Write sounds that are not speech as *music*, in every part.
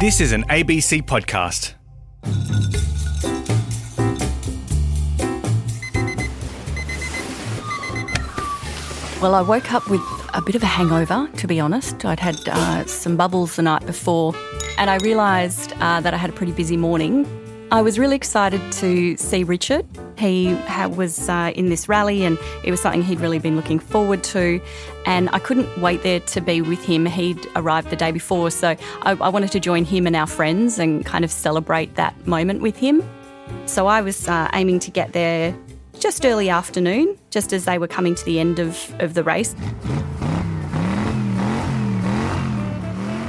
This is an ABC podcast. Well, I woke up with a bit of a hangover, to be honest. I'd had uh, some bubbles the night before, and I realised uh, that I had a pretty busy morning. I was really excited to see Richard. He was uh, in this rally, and it was something he'd really been looking forward to. And I couldn't wait there to be with him. He'd arrived the day before, so I, I wanted to join him and our friends and kind of celebrate that moment with him. So I was uh, aiming to get there just early afternoon, just as they were coming to the end of, of the race.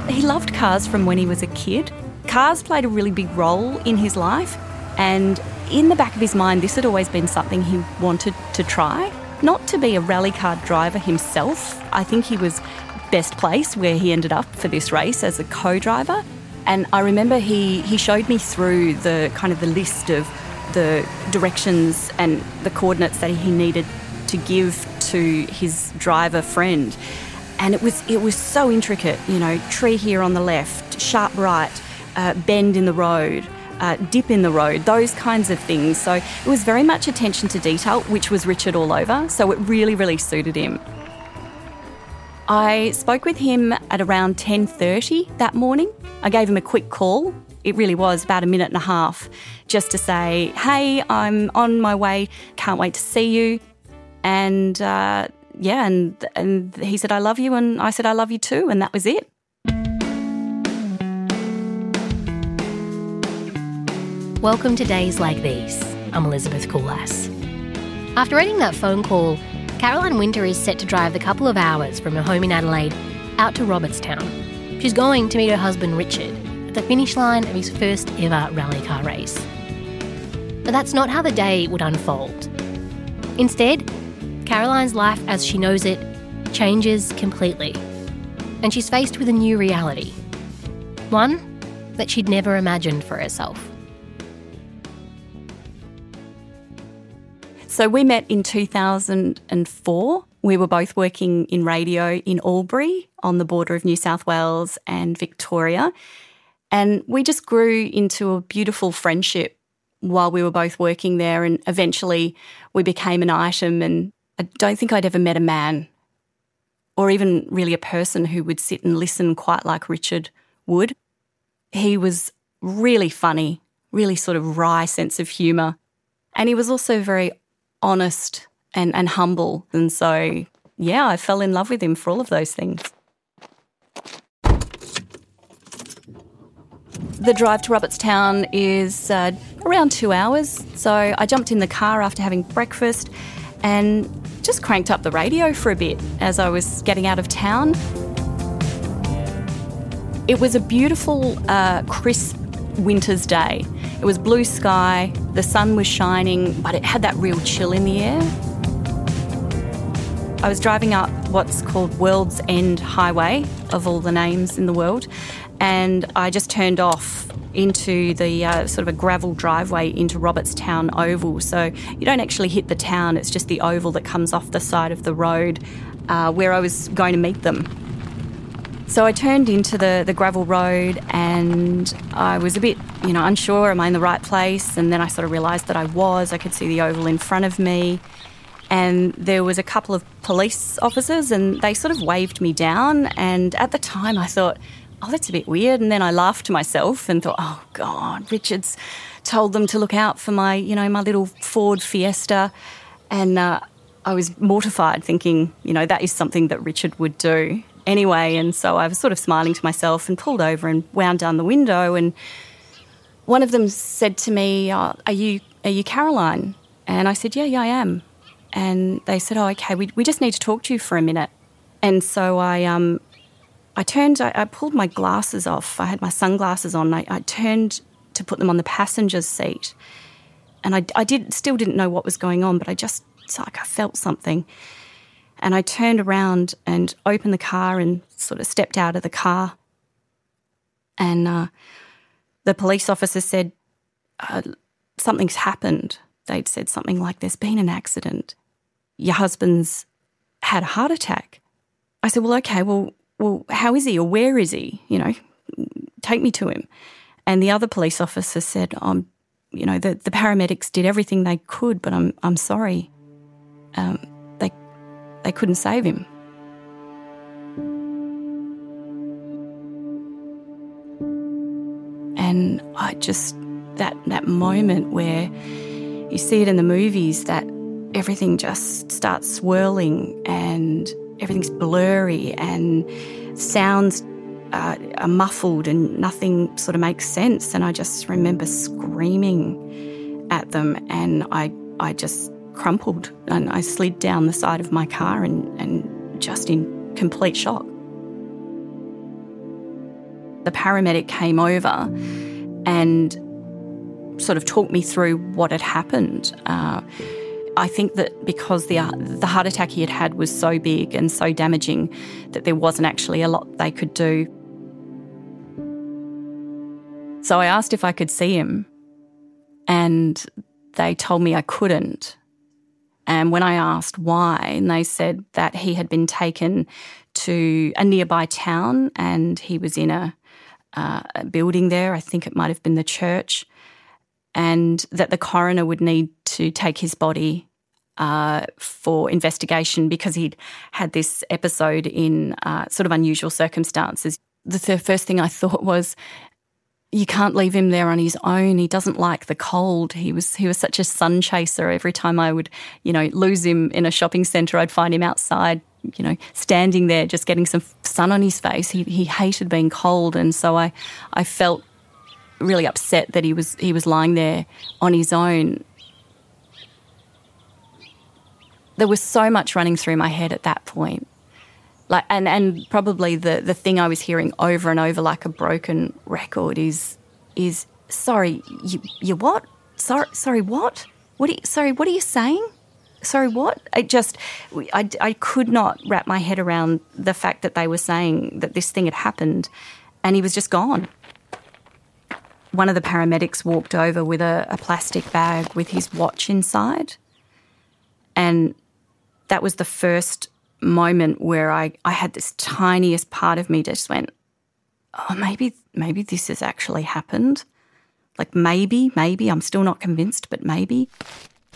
He loved cars from when he was a kid. Cars played a really big role in his life, and in the back of his mind, this had always been something he wanted to try. Not to be a rally car driver himself, I think he was best placed where he ended up for this race as a co driver. And I remember he, he showed me through the kind of the list of the directions and the coordinates that he needed to give to his driver friend. And it was it was so intricate, you know, tree here on the left, sharp right, uh, bend in the road, uh, dip in the road, those kinds of things. So it was very much attention to detail, which was Richard all over. So it really, really suited him. I spoke with him at around 10:30 that morning. I gave him a quick call it really was about a minute and a half just to say, hey, I'm on my way, can't wait to see you. And uh, yeah, and, and he said, I love you. And I said, I love you too. And that was it. Welcome to Days Like These. I'm Elizabeth Kulas. After ending that phone call, Caroline Winter is set to drive the couple of hours from her home in Adelaide out to Robertstown. She's going to meet her husband Richard, at the finish line of his first ever rally car race. But that's not how the day would unfold. Instead, Caroline's life as she knows it changes completely, and she's faced with a new reality. One that she'd never imagined for herself. So we met in 2004. We were both working in radio in Albury on the border of New South Wales and Victoria. And we just grew into a beautiful friendship while we were both working there. And eventually we became an item. And I don't think I'd ever met a man or even really a person who would sit and listen quite like Richard would. He was really funny, really sort of wry sense of humour. And he was also very honest and, and humble. And so, yeah, I fell in love with him for all of those things. The drive to Robertstown is uh, around two hours. So I jumped in the car after having breakfast and just cranked up the radio for a bit as I was getting out of town. It was a beautiful, uh, crisp winter's day. It was blue sky, the sun was shining, but it had that real chill in the air. I was driving up what's called World's End Highway, of all the names in the world, and I just turned off into the uh, sort of a gravel driveway into Robertstown Oval. So you don't actually hit the town, it's just the oval that comes off the side of the road uh, where I was going to meet them. So I turned into the, the gravel road and I was a bit, you know, unsure, am I in the right place? And then I sort of realised that I was. I could see the oval in front of me. And there was a couple of police officers and they sort of waved me down. And at the time I thought, oh, that's a bit weird. And then I laughed to myself and thought, oh, God, Richard's told them to look out for my, you know, my little Ford Fiesta. And uh, I was mortified, thinking, you know, that is something that Richard would do anyway. And so I was sort of smiling to myself and pulled over and wound down the window. And one of them said to me, oh, "Are you are you Caroline?" And I said, "Yeah, yeah, I am." And they said, "Oh, okay. We we just need to talk to you for a minute." And so I um I turned, I, I, pulled my glasses off. I had my sunglasses on. I, I, turned to put them on the passenger's seat. And I, I did, still didn't know what was going on, but I just, it's like I felt something. And I turned around and opened the car and sort of stepped out of the car. And uh, the police officer said, uh, Something's happened. They'd said something like, There's been an accident. Your husband's had a heart attack. I said, Well, okay, well, well, how is he or where is he? You know, take me to him. And the other police officer said, um, you know, the, the paramedics did everything they could, but I'm, I'm sorry. Um, they, they couldn't save him. And I just, that, that moment where you see it in the movies that everything just starts swirling and everything's blurry and sounds uh, are muffled and nothing sort of makes sense. And I just remember screaming at them and I, I just crumpled and I slid down the side of my car and, and just in complete shock. The paramedic came over and sort of talked me through what had happened. Uh, I think that because the the heart attack he had had was so big and so damaging that there wasn't actually a lot they could do. So I asked if I could see him, and they told me I couldn't. And when I asked why, and they said that he had been taken to a nearby town and he was in a, uh, building there. I think it might have been the church and that the coroner would need to take his body uh, for investigation because he'd had this episode in uh, sort of unusual circumstances. The th- first thing I thought was, you can't leave him there on his own. He doesn't like the cold. He was he was such a sun chaser. Every time I would, you know, lose him in a shopping centre, I'd find him outside, you know, standing there just getting some sun on his face. He he hated being cold, and so I I felt really upset that he was he was lying there on his own. There was so much running through my head at that point. Like and, and probably the, the thing I was hearing over and over like a broken record is is sorry, you you what? Sorry sorry what? What you, sorry, what are you saying? Sorry, what? I just, I, I could not wrap my head around the fact that they were saying that this thing had happened and he was just gone one of the paramedics walked over with a, a, plastic bag with his watch inside. And that was the first moment where I, I had this tiniest part of me just went, oh, maybe, maybe this has actually happened. Like maybe, maybe, I'm still not convinced, but maybe.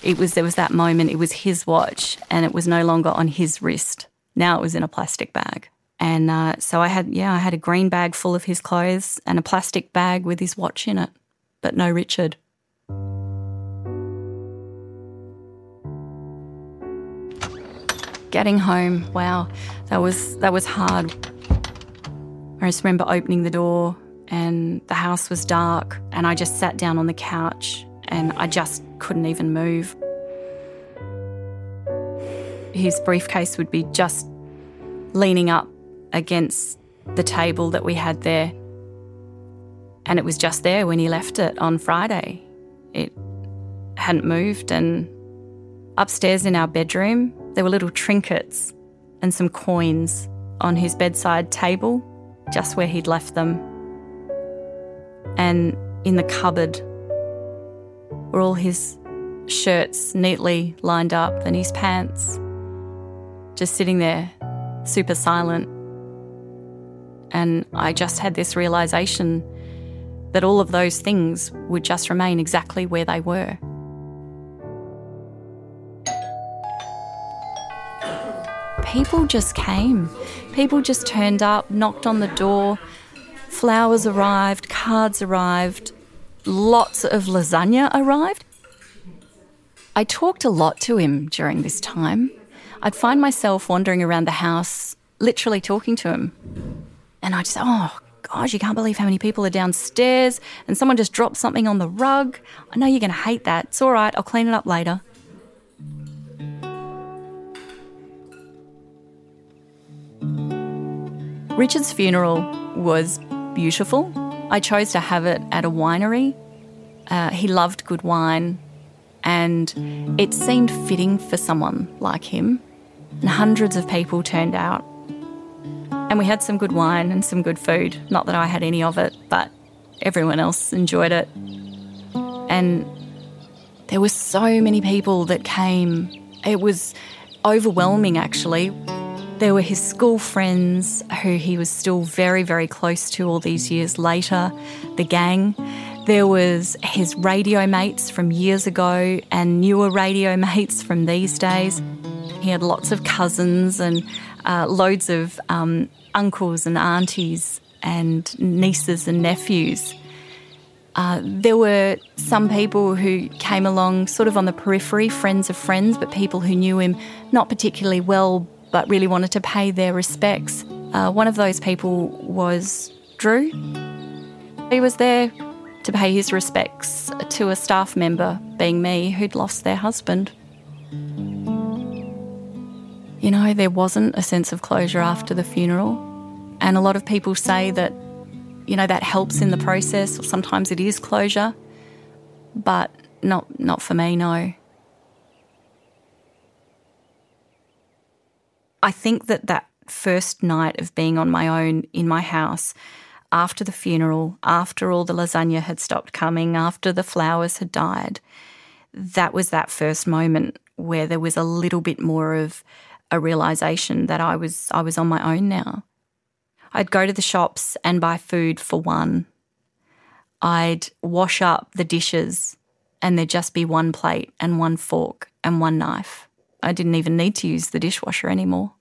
It was, there was that moment, it was his watch and it was no longer on his wrist. Now it was in a plastic bag. And uh, so I had, yeah, I had a green bag full of his clothes and a plastic bag with his watch in it, but no Richard. Getting home, wow, that was that was hard. I just remember opening the door and the house was dark and I just sat down on the couch and I just couldn't even move. His briefcase would be just leaning up against the table that we had there. And it was just there when he left it on Friday. It hadn't moved. And upstairs in our bedroom, there were little trinkets and some coins on his bedside table, just where he'd left them. And in the cupboard were all his shirts neatly lined up and his pants, just sitting there, super silent. And I just had this realization that all of those things would just remain exactly where they were. People just came. People just turned up, knocked on the door, flowers arrived, cards arrived, lots of lasagna arrived. I talked a lot to him during this time. I'd find myself wandering around the house, literally talking to him. And I just, say, oh, gosh, you can't believe how many people are downstairs and someone just dropped something on the rug. I know you're going to hate that. It's all right, I'll clean it up later. Richard's funeral was beautiful. I chose to have it at a winery. Uh, he loved good wine, and it seemed fitting for someone like him. And hundreds of people turned out and we had some good wine and some good food. Not that I had any of it, but everyone else enjoyed it. And there were so many people that came. It was overwhelming, actually. There were his school friends who he was still very, very close to all these years later, the gang. There was his radio mates from years ago and newer radio *laughs* mates from these days. He had lots of cousins and uh, loads of um, uncles and aunties and nieces and nephews. Uh, there were some people who came along sort of on the periphery, friends of friends, but people who knew him not particularly well but really wanted to pay their respects. Uh, one of those people was Drew. He was there to pay his respects to a staff member, being me, who'd lost their husband. You know, there wasn't a sense of closure after the funeral. And a lot of people say that, you know, that helps in the process, or sometimes it is closure, but not, not for me, no. I think that that first night of being on my own in my house, after the funeral, after all the lasagna had stopped coming, after the flowers had died, that was that first moment where there was a little bit more of a realization that I was I was on my own now. I'd go to the shops and buy food for one. I'd wash up the dishes and there'd just be one plate and one fork and one knife. I didn't even need to use the dishwasher anymore.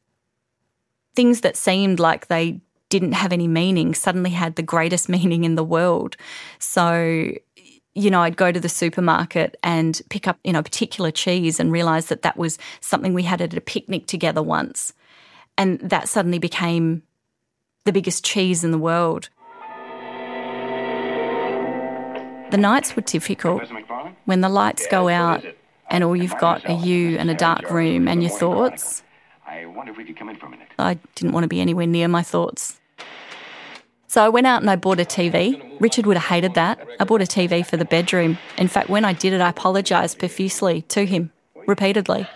Things that seemed like they didn't have any meaning suddenly had the greatest *laughs* meaning in the world. So, you know, I'd go to the supermarket and pick up, you know, a particular cheese and realize that that was something we had at a picnic together once. And that suddenly became the biggest cheese in the world. The nights were difficult. When the lights go out and all you've got are you and a dark room and your thoughts. I wonder if we could come in for a minute. I didn't want to be anywhere near my thoughts. So I went out and I bought a TV. Richard would have hated that. I bought a TV for the bedroom. In fact, when I did it, I apologised profusely to him, repeatedly.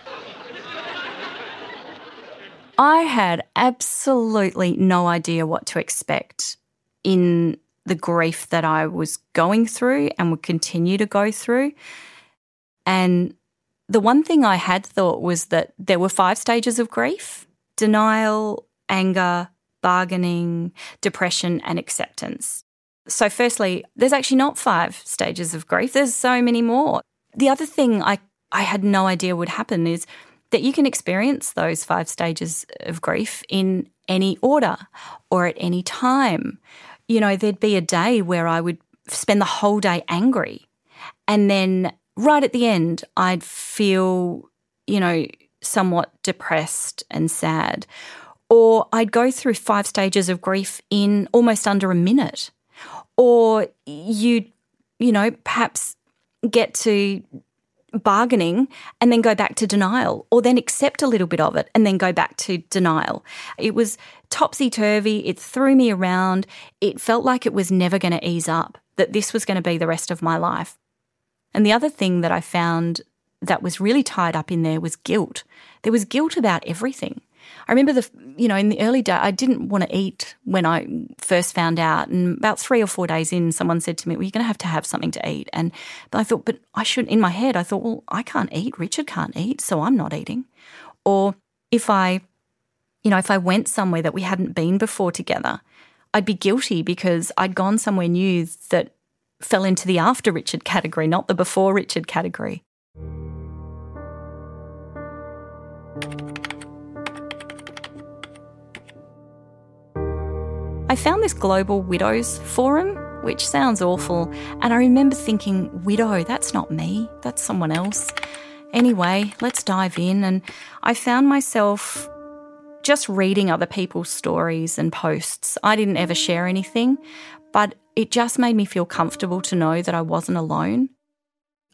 I had absolutely no idea what to expect in the grief that I was going through and would continue to go through. And the one thing I had thought was that there were five stages of grief denial, anger, bargaining, depression, and acceptance. So, firstly, there's actually not five stages of grief, there's so many more. The other thing I, I had no idea would happen is that you can experience those five stages of grief in any order or at any time. You know, there'd be a day where I would spend the whole day angry. And then right at the end, I'd feel, you know, somewhat depressed and sad or I'd go through five stages of grief in almost under a minute. Or you'd, you know, perhaps get to bargaining and then go back to denial, or then accept a little bit of it and then go back to denial. It was topsy turvy. It threw me around. It felt like it was never going to ease up, that this was going to be the rest of my life. And the other thing that I found that was really tied up in there was guilt. There was guilt about everything. I remember the, you know, in the early day, I didn't want to eat when I first found out. And about three or four days in, someone said to me, well, you're going to have to have something to eat. And I thought, but I shouldn't, in my head, I thought, well, I can't eat. Richard can't eat. So I'm not eating. Or if I, you know, if I went somewhere that we hadn't been before together, I'd be guilty because I'd gone somewhere new that fell into the after Richard category, not the before Richard category. I found this Global Widows Forum, which sounds awful, and I remember thinking, widow, that's not me, that's someone else. Anyway, let's dive in, and I found myself just reading other people's stories and posts. I didn't ever share anything, but it just made me feel comfortable to know that I wasn't alone.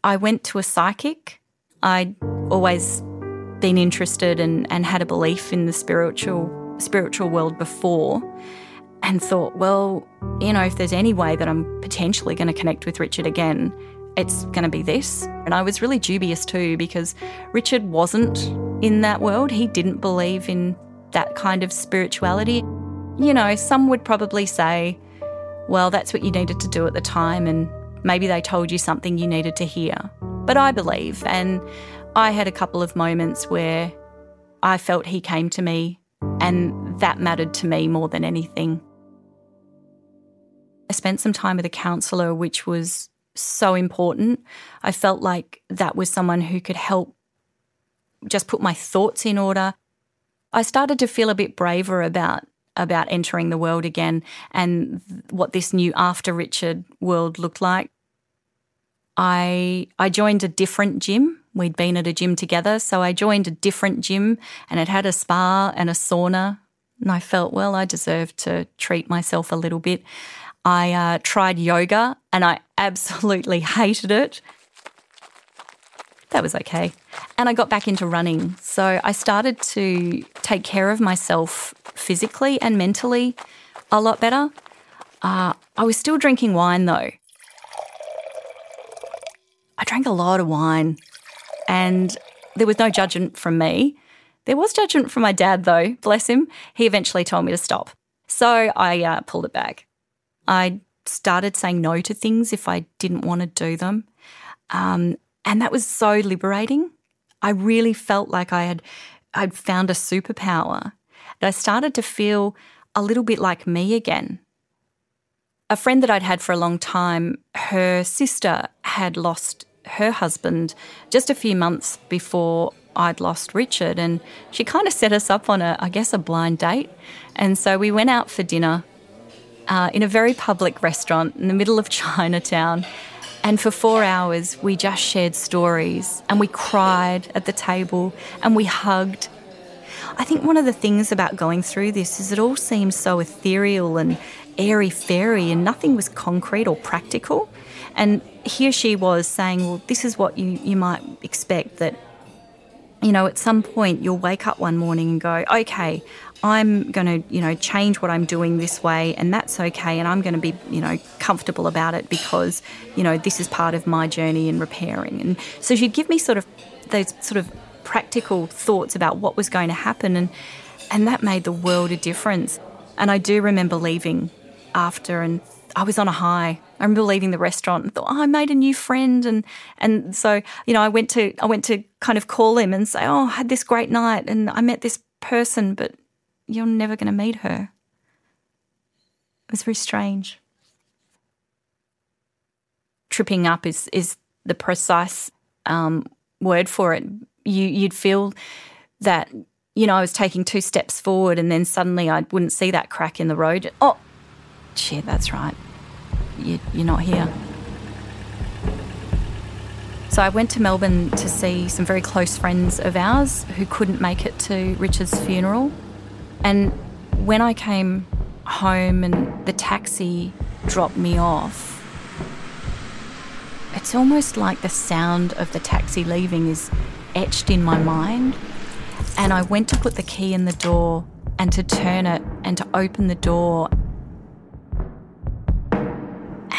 I went to a psychic. I'd always been interested and, and had a belief in the spiritual spiritual world before and thought, well, you know, if there's any way that I'm potentially going to connect with Richard again, it's going to be this. And I was really dubious too because Richard wasn't in that world. He didn't believe in that kind of spirituality. You know, some would probably say, well, that's what you needed to do at the time, and maybe they told you something you needed to hear. But I believe, and I had a couple of moments where I felt he came to me And that mattered to me more than anything. I spent some time with a counsellor, which was so important. I felt like that was someone who could help just put my thoughts in order. I started to feel a bit braver about about entering the world again and what this new after Richard world looked like. I I joined a different gym. We'd been at a gym together, so I joined a different gym and it had a spa and a sauna. And I felt, well, I deserved to treat myself a little bit. I uh, tried yoga and I absolutely *laughs* hated it. That was okay. And I got back into running. So I started to take care of myself physically and mentally a lot better. Uh, I was still drinking wine though. I drank a lot of wine and there was no judgment from me. There was judgment from my dad though, bless him. He eventually told me to stop. So I uh, pulled it back. I started saying no to things if I didn't want to do them. Um, and that was so liberating. I really felt like I had I'd found a superpower. I started to feel a little bit like me again. A friend that I'd had for a long time, her sister had lost her husband just a few months before I'd lost Richard. And she kind of set us up on a, I guess, a blind date. And so we went out for dinner uh, in a very public restaurant in the middle of *laughs* Chinatown. And for four hours, we just shared stories and we cried at the table and we hugged. I think one of the things about going through this is it all seems so ethereal and airy fairy and nothing was concrete or practical. And here she was saying, Well, this is what you, you might expect that, you know, at some point you'll wake up one morning and go, Okay, I'm going to, you know, change what I'm doing this way and that's okay and I'm going to be, you know, comfortable about it because, you know, this is part of my journey in repairing. And so she'd give me sort of those sort of practical thoughts about what was going to happen and and that made the world a difference. And I do remember leaving after and I was on a high. I remember leaving the restaurant and thought, oh, I made a new friend, and and so you know, I went to I went to kind of call him and say, oh, I had this great night, and I met this person, but you're never going to meet her. It was very strange. Tripping up is, is the precise um, word for it. You, you'd feel that, you know, I was taking two steps forward and then suddenly I wouldn't see that crack in the road. Oh, shit, that's right. You, you're not here. So I went to Melbourne to see some very close friends of ours who couldn't make it to Richard's funeral. And when I came home and the taxi dropped me off, it's almost like the sound of the taxi leaving is etched in my mind. And I went to put the key in the door and to turn it and to open the door.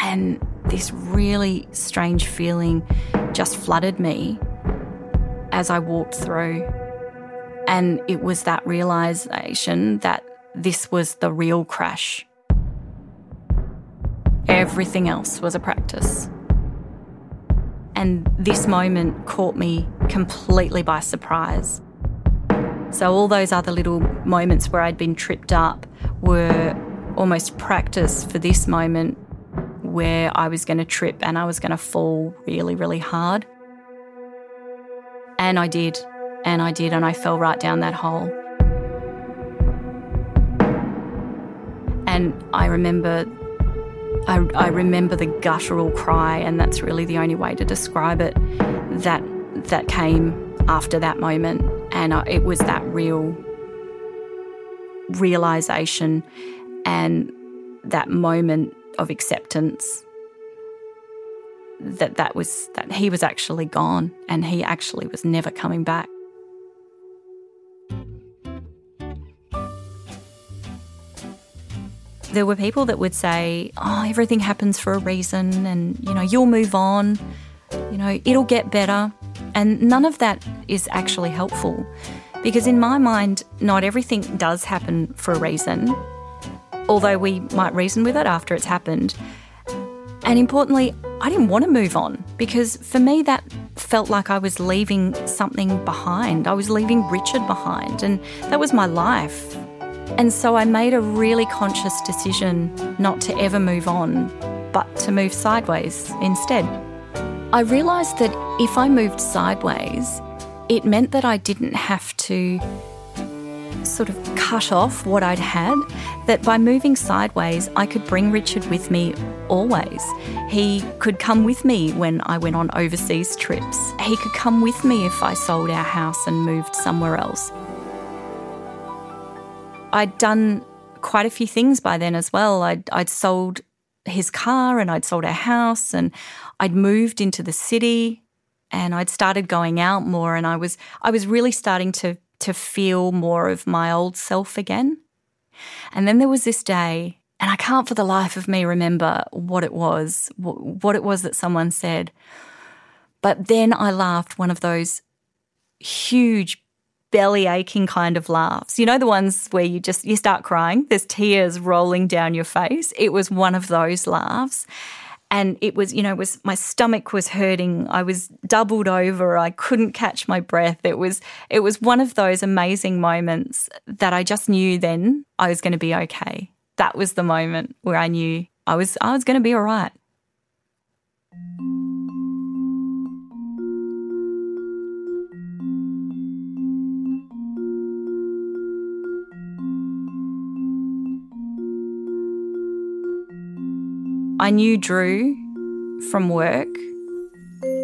And this really strange feeling just flooded me as I walked through. And it was that realization that this was the real crash. Everything else was a practice. And this moment caught me completely by surprise. So, all those other little moments where I'd been tripped up were almost practice for this moment where I was going to trip and I was going to fall really, really hard. And I did. And I did, and I fell right down that hole. And I remember, I, I remember the guttural cry, and that's really the only way to describe it. That that came after that moment, and it was that real realization and that moment of acceptance that that was that he was actually gone and he actually was never coming back. There were people that would say, oh, everything happens for a reason and, you know, you'll move on, you know, it'll get better. And none of that is actually helpful because, in my mind, not everything does happen for a reason, although we might reason with it after it's happened. And importantly, I didn't want to move on because for me that felt like I was leaving something behind. I was leaving Richard behind, and that was my life. And so I made a really conscious decision not to ever move on, but to move sideways instead. I realised that if I moved sideways, it meant that I didn't have to sort of cut off what I'd had, that by moving sideways, I could bring Richard with me always. He could come with me when I went on overseas trips. He could come with me if I sold our house and moved somewhere else. I'd done quite a few things by then as well. I'd, I'd sold his car and I'd sold our house and I'd moved into the city and I'd started going out more and I was I was really starting to to feel more of my old self again. And then there was this day, and I can't for the life of me remember what it was, what it was that someone said. But then I laughed one of those huge belly aching kind of laughs. You know the ones where you just you start crying, there's tears rolling down your face. It was one of those laughs and it was you know was my stomach was hurting. I was doubled over. I couldn't catch my breath. It was it was one of those amazing moments that i just knew then i was going to be okay. That was the moment where i knew i was i was going to be all right I knew Drew from work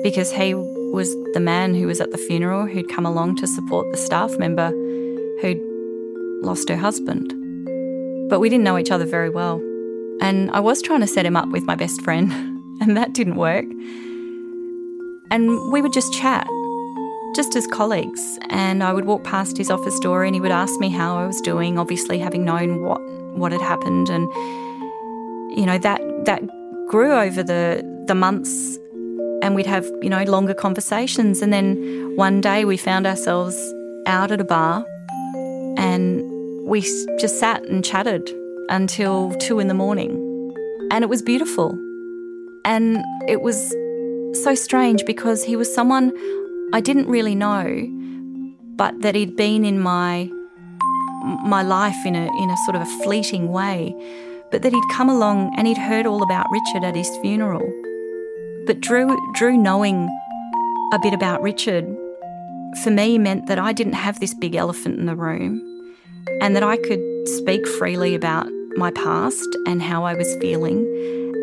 because he was the man who was at the funeral who'd come along to support the staff member who'd lost her husband. But we didn't know each other very well. And I was trying to set him up with my best friend, *laughs* and that didn't work. And we would just chat, just as colleagues. And I would walk past his office door and he would ask me how I was doing, obviously having known what, what had happened. And, you know, that that grew over the the months and we'd have, you know, longer conversations and then one day we found ourselves out at a bar and we just sat and chatted until 2 in the morning. And it was beautiful. And it was so strange because he was someone I didn't really know, but that he'd been in my my life in a in a sort of a fleeting way but that he'd come along and he'd heard all about Richard at his funeral. But Drew, Drew knowing a bit about Richard for me meant that I didn't have this big elephant in the room and that I could speak freely about my past and how I was feeling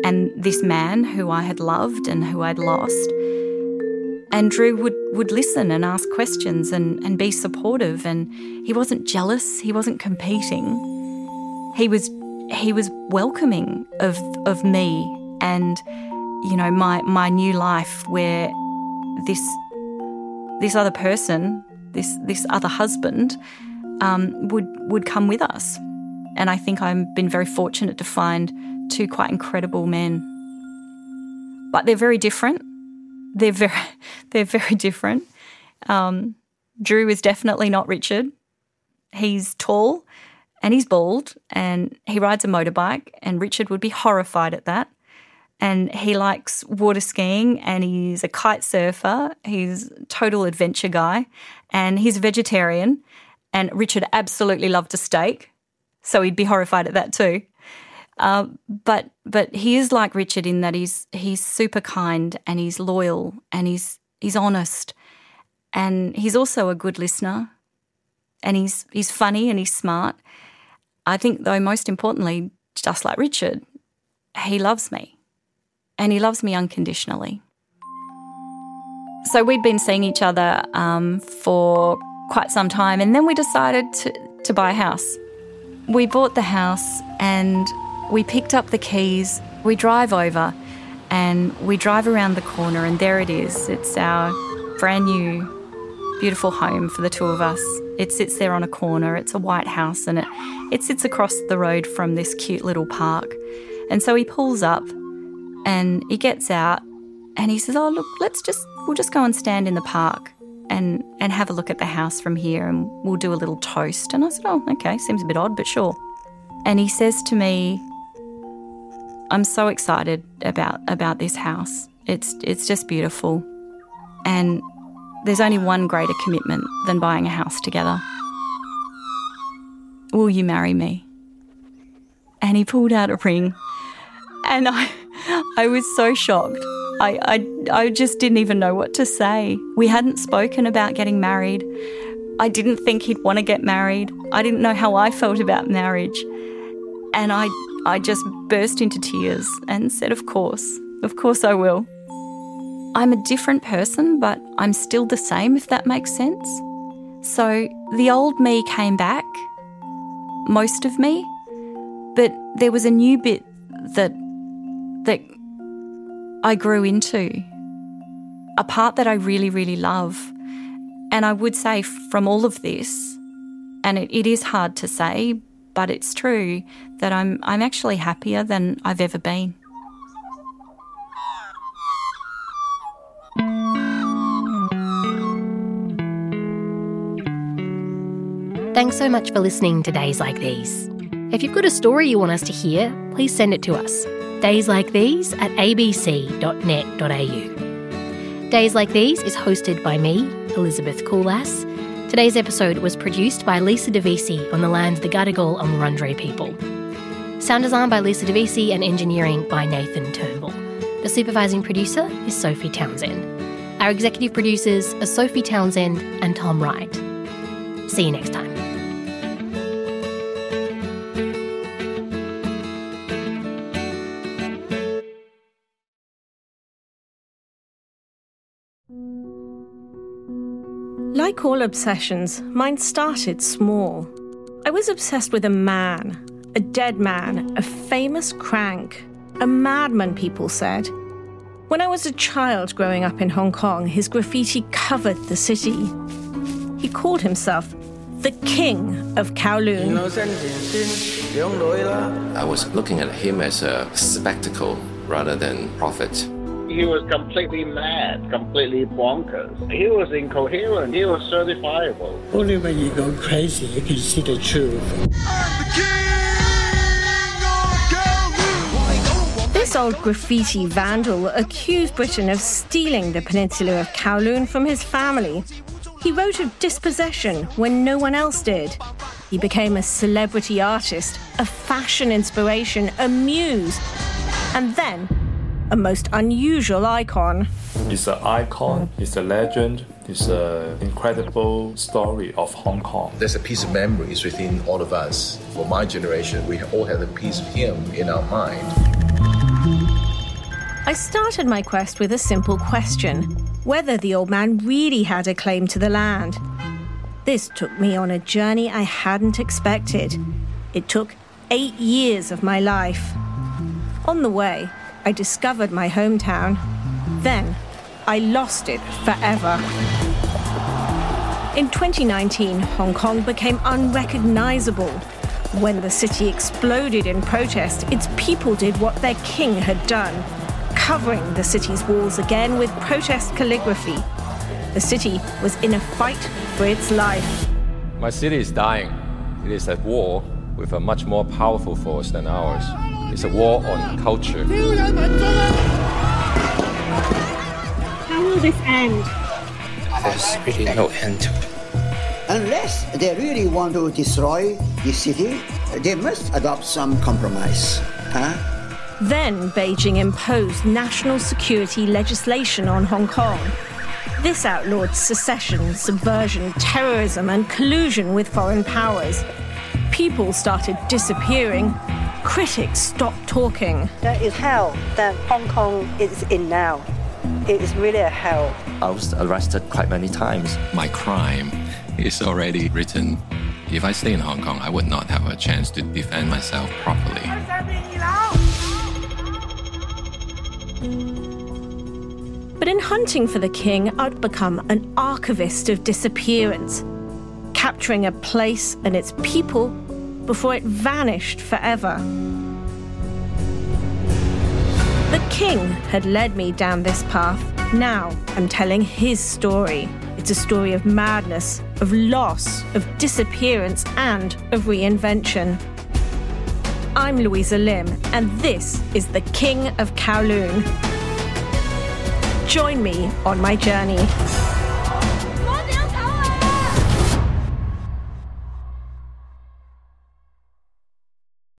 and this man who I had loved and who I'd lost. And Drew would, would listen and ask questions and, and be supportive. And he wasn't jealous, he wasn't competing. He was he was welcoming of of me and you know my my new life where this this other person this this other husband um, would would come with us. And I think I've been very fortunate to find two quite incredible men. But they're very different. They're very *laughs* they're very different. Um, Drew is definitely not Richard. He's tall and he's bald and he rides a motorbike, and Richard would be horrified at that. And he likes water skiing and he's a kite surfer. He's total adventure guy and he's a vegetarian. And Richard absolutely loved a steak, so he'd be horrified at that too. Uh, but but he is like Richard in that he's he's super kind and he's loyal and he's he's honest and he's also a good listener and he's he's funny and he's smart I think, though, most importantly, just like Richard, he loves me and he loves me unconditionally. So we'd been seeing each other um, for quite some time and then we decided to, to buy a house. We bought the house and we picked up the keys, we drive over and we drive around the corner and there it is. It's our brand new, beautiful home for the two of us. It sits there on a corner. It's a white house and it, it sits across the road from this cute little park. And so he pulls up and he gets out and he says, Oh, look, let's just, we'll just go and stand in the park and, and have a look at the house from here and we'll do a little toast. And I said, Oh, okay, seems a bit odd, but sure. And he says to me, I'm so excited about, about this house. It's, it's just beautiful. And there's only one greater commitment than buying a house together. Will you marry me? And he pulled out a ring. And I, I was so shocked. I, I, I just didn't even know what to say. We hadn't spoken about getting married. I didn't think he'd want to get married. I didn't know how I felt about marriage. And I, I just burst into tears and said, Of course, of course I will. I'm a different person, but I'm still the same, if that makes sense. So the old me came back, most of me, but there was a new bit that that I grew into, a part that I really, really love. And I would say from all of this, and it, it is hard to say, but it's true that I'm I'm actually happier than I've ever been. Thanks so much for listening to Days Like These. If you've got a story you want us to hear, please send it to us. Days Like These at abc.net.au. Days Like These is hosted by me, Elizabeth Kulas. Today's episode was produced by Lisa Devisi on the lands of the Gadigal and Wurundjeri people. Sound design by Lisa Devisi and engineering by Nathan Turnbull. The supervising producer is Sophie Townsend. Our executive producers are Sophie Townsend and Tom Wright. See you next time. Like all obsessions, mine started small. I was obsessed with a man, a dead man, a famous crank, a madman, people said. When I was a child growing up in Hong Kong, his graffiti covered the city. He called himself the King of Kowloon. I was looking at him as a spectacle rather than prophet. He was completely mad, completely bonkers. He was incoherent. He was certifiable. Only when you go crazy you can see the truth. This old graffiti vandal accused Britain of stealing the peninsula of Kowloon from his family. He wrote of dispossession when no one else did. He became a celebrity artist, a fashion inspiration, a muse. And then a most unusual icon. It's an icon, it's a legend, it's an incredible story of Hong Kong. There's a piece of memories within all of us. For my generation, we all have a piece of him in our mind. I started my quest with a simple question whether the old man really had a claim to the land. This took me on a journey I hadn't expected. It took eight years of my life. On the way, I discovered my hometown. Then, I lost it forever. In 2019, Hong Kong became unrecognizable. When the city exploded in protest, its people did what their king had done, covering the city's walls again with protest calligraphy. The city was in a fight for its life. My city is dying. It is at war with a much more powerful force than ours. It's a war on culture. How will this end? There's really no end to it. Unless they really want to destroy the city, they must adopt some compromise. Huh? Then Beijing imposed national security legislation on Hong Kong. This outlawed secession, subversion, terrorism, and collusion with foreign powers. People started disappearing. Critics stopped talking. That is hell that Hong Kong is in now. It is really a hell. I was arrested quite many times. My crime is already written. If I stay in Hong Kong, I would not have a chance to defend myself properly. But in hunting for the king, I'd become an archivist of disappearance, capturing a place and its people before it vanished forever. The king had led me down this path. Now I'm telling his story. It's a story of madness, of loss, of disappearance, and of reinvention. I'm Louisa Lim, and this is The King of Kowloon. Join me on my journey.